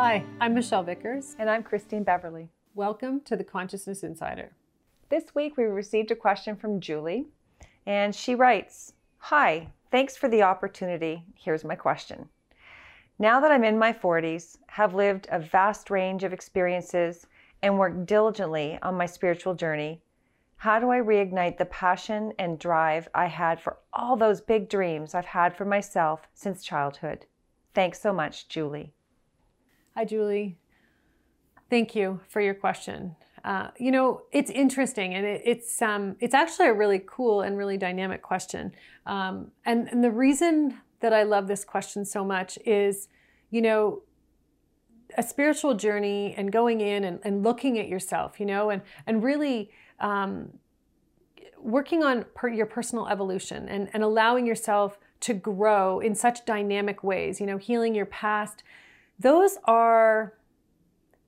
Hi, I'm Michelle Vickers. And I'm Christine Beverly. Welcome to the Consciousness Insider. This week we received a question from Julie, and she writes Hi, thanks for the opportunity. Here's my question. Now that I'm in my 40s, have lived a vast range of experiences, and worked diligently on my spiritual journey, how do I reignite the passion and drive I had for all those big dreams I've had for myself since childhood? Thanks so much, Julie. Hi, Julie. Thank you for your question. Uh, you know, it's interesting, and it, it's um, it's actually a really cool and really dynamic question. Um, and, and the reason that I love this question so much is, you know, a spiritual journey and going in and, and looking at yourself, you know, and and really um, working on per your personal evolution and, and allowing yourself to grow in such dynamic ways, you know, healing your past those are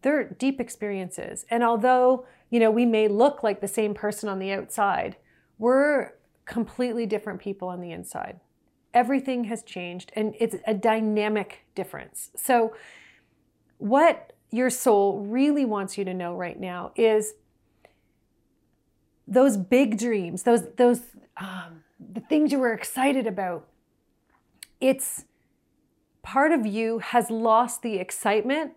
they're deep experiences. And although, you know, we may look like the same person on the outside, we're completely different people on the inside. Everything has changed and it's a dynamic difference. So what your soul really wants you to know right now is those big dreams, those those um, the things you were excited about. It's part of you has lost the excitement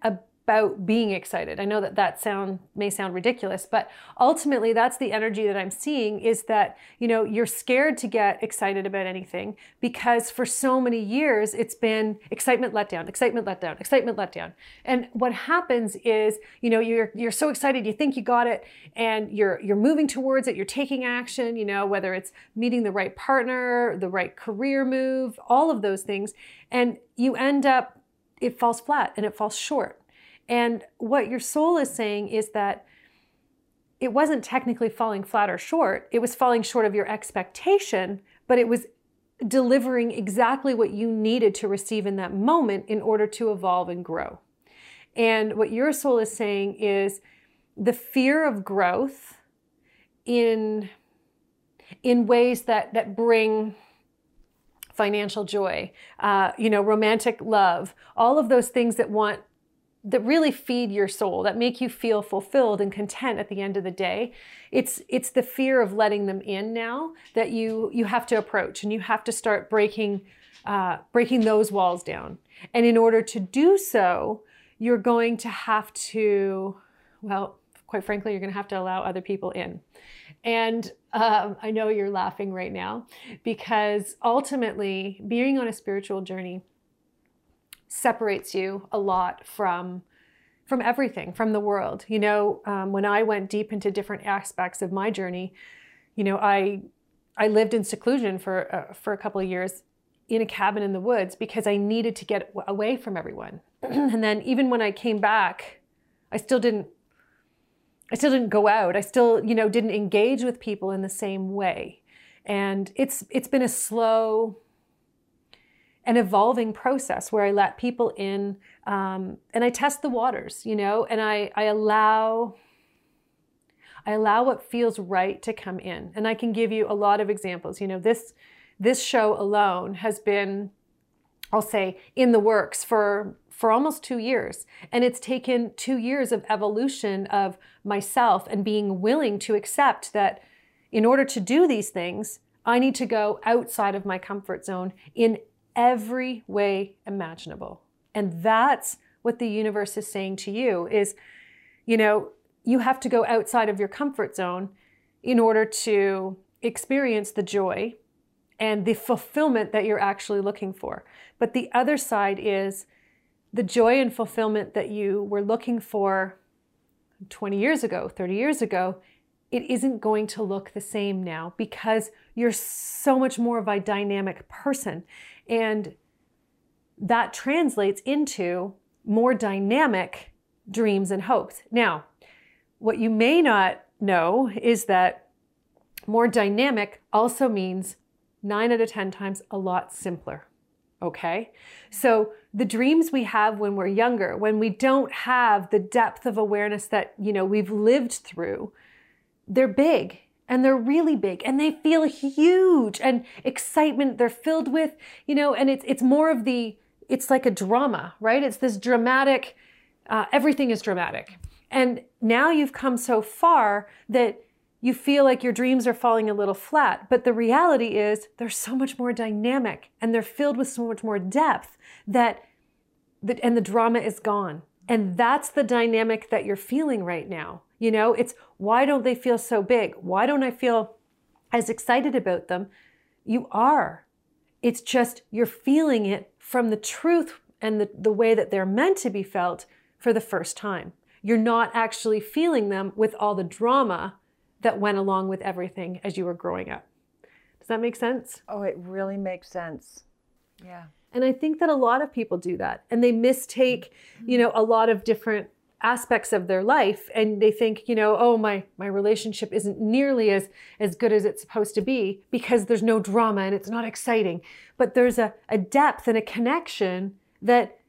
being excited. I know that that sound may sound ridiculous, but ultimately that's the energy that I'm seeing is that, you know, you're scared to get excited about anything because for so many years it's been excitement let down, excitement let down, excitement let down. And what happens is, you know, you're you're so excited, you think you got it and you're you're moving towards it, you're taking action, you know, whether it's meeting the right partner, the right career move, all of those things, and you end up it falls flat and it falls short and what your soul is saying is that it wasn't technically falling flat or short, it was falling short of your expectation, but it was delivering exactly what you needed to receive in that moment in order to evolve and grow. And what your soul is saying is the fear of growth in in ways that that bring financial joy, uh, you know, romantic love, all of those things that want that really feed your soul, that make you feel fulfilled and content at the end of the day. It's it's the fear of letting them in now that you you have to approach, and you have to start breaking uh, breaking those walls down. And in order to do so, you're going to have to, well, quite frankly, you're going to have to allow other people in. And um, I know you're laughing right now because ultimately, being on a spiritual journey separates you a lot from from everything from the world. You know um, when i went deep into different aspects of my journey you know i i lived in seclusion for uh, for a couple of years in a cabin in the woods because i needed to get away from everyone. And then even when i came back i still didn't i still didn't go out. I still you know didn't engage with people in the same way. And it's it's been a slow an evolving process where I let people in um, and I test the waters, you know, and I, I allow I allow what feels right to come in. And I can give you a lot of examples. You know, this this show alone has been, I'll say, in the works for for almost two years. And it's taken two years of evolution of myself and being willing to accept that in order to do these things, I need to go outside of my comfort zone in every way imaginable. And that's what the universe is saying to you is, you know, you have to go outside of your comfort zone in order to experience the joy and the fulfillment that you're actually looking for. But the other side is the joy and fulfillment that you were looking for 20 years ago, 30 years ago, it isn't going to look the same now because you're so much more of a dynamic person. And that translates into more dynamic dreams and hopes. Now, what you may not know is that more dynamic also means nine out of 10 times a lot simpler. Okay? So the dreams we have when we're younger, when we don't have the depth of awareness that, you know, we've lived through, they're big and they're really big and they feel huge and excitement they're filled with you know and it's it's more of the it's like a drama right it's this dramatic Uh, everything is dramatic. And now you've come so far that you feel like your dreams are falling a little flat. But the reality is they're so much more dynamic and they're filled with so much more depth that, that and the drama is gone. And that's the dynamic that you're feeling right now. You know, it's why don't they feel so big? Why don't I feel as excited about them? You are. It's just you're feeling it from the truth and the, the way that they're meant to be felt for the first time. You're not actually feeling them with all the drama that went along with everything as you were growing up. Does that make sense? Oh, it really makes sense. Yeah. And I think that a lot of people do that and they mistake, you know, a lot of different aspects of their life and they think, you know, oh my my relationship isn't nearly as as good as it's supposed to be because there's no drama and it's not exciting. But there's a, a depth and a connection that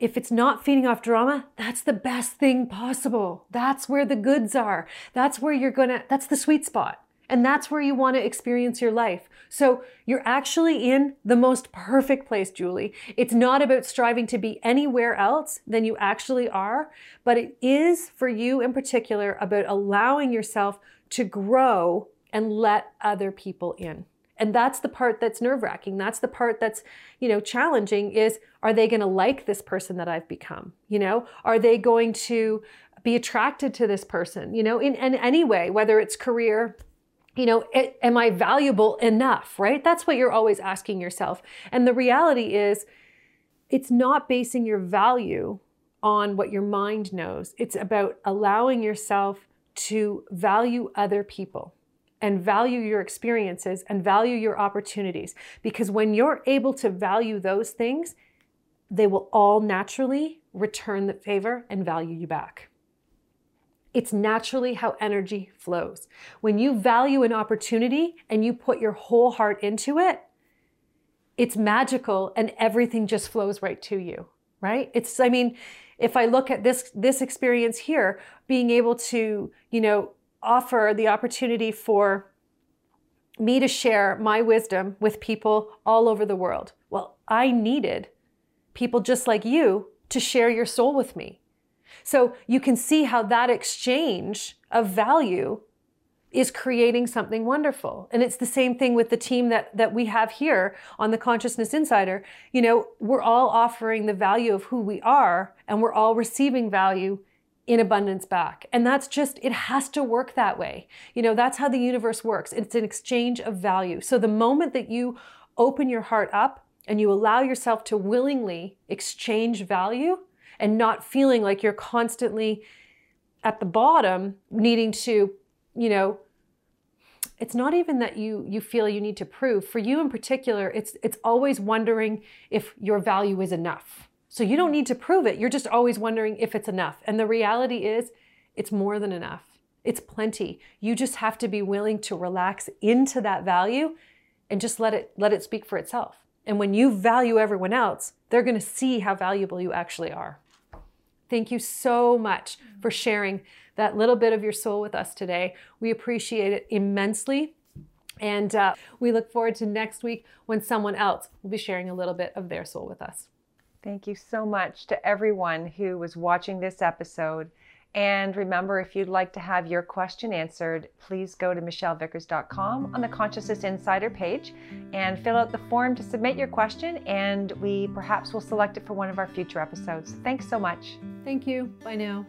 if it's not feeding off drama, that's the best thing possible. That's where the goods are. That's where you're gonna, that's the sweet spot. And that's where you want to experience your life. So you're actually in the most perfect place, Julie. It's not about striving to be anywhere else than you actually are, but it is for you in particular about allowing yourself to grow and let other people in and that's the part that's nerve wracking that's the part that's you know challenging is are they going to like this person that i've become you know are they going to be attracted to this person you know in, in any way whether it's career you know am i valuable enough right that's what you're always asking yourself and the reality is it's not basing your value on what your mind knows it's about allowing yourself to value other people and value your experiences and value your opportunities. Because when you're able to value those things, they will all naturally return the favor and value you back. It's naturally how energy flows. When you value an opportunity and you put your whole heart into it, it's magical and everything just flows right to you, right? It's, I mean, if I look at this, this experience here, being able to, you know, offer the opportunity for me to share my wisdom with people all over the world. Well, I needed people just like you to share your soul with me. So you can see how that exchange of value is creating something wonderful. And it's the same thing with the team that, that we have here on the Consciousness Insider. You know, we're all offering the value of who we are and we're all receiving value in abundance back. And that's just, it has to work that way. You know, that's how the universe works. It's an exchange of value. So the moment that you open your heart up and you allow yourself to willingly exchange value and not feeling like you're constantly at the bottom needing to, you know, it's not even that you you feel you need to prove for you in particular it's it's always wondering if your value is enough so you don't need to prove it. You're just always wondering if it's enough. And the reality is, it's more than enough. It's plenty. You just have to be willing to relax into that value and just let it let it speak for itself. And when you value everyone else, they're going to see how valuable you actually are. Thank you so much for sharing that little bit of your soul with us today. We appreciate it immensely. And uh, we look forward to next week when someone else will be sharing a little bit of their soul with us. Thank you so much to everyone who was watching this episode. And remember, if you'd like to have your question answered, please go to michellevickers.com on the Consciousness Insider page and fill out the form to submit your question, and we perhaps will select it for one of our future episodes. Thanks so much. Thank you. Bye now.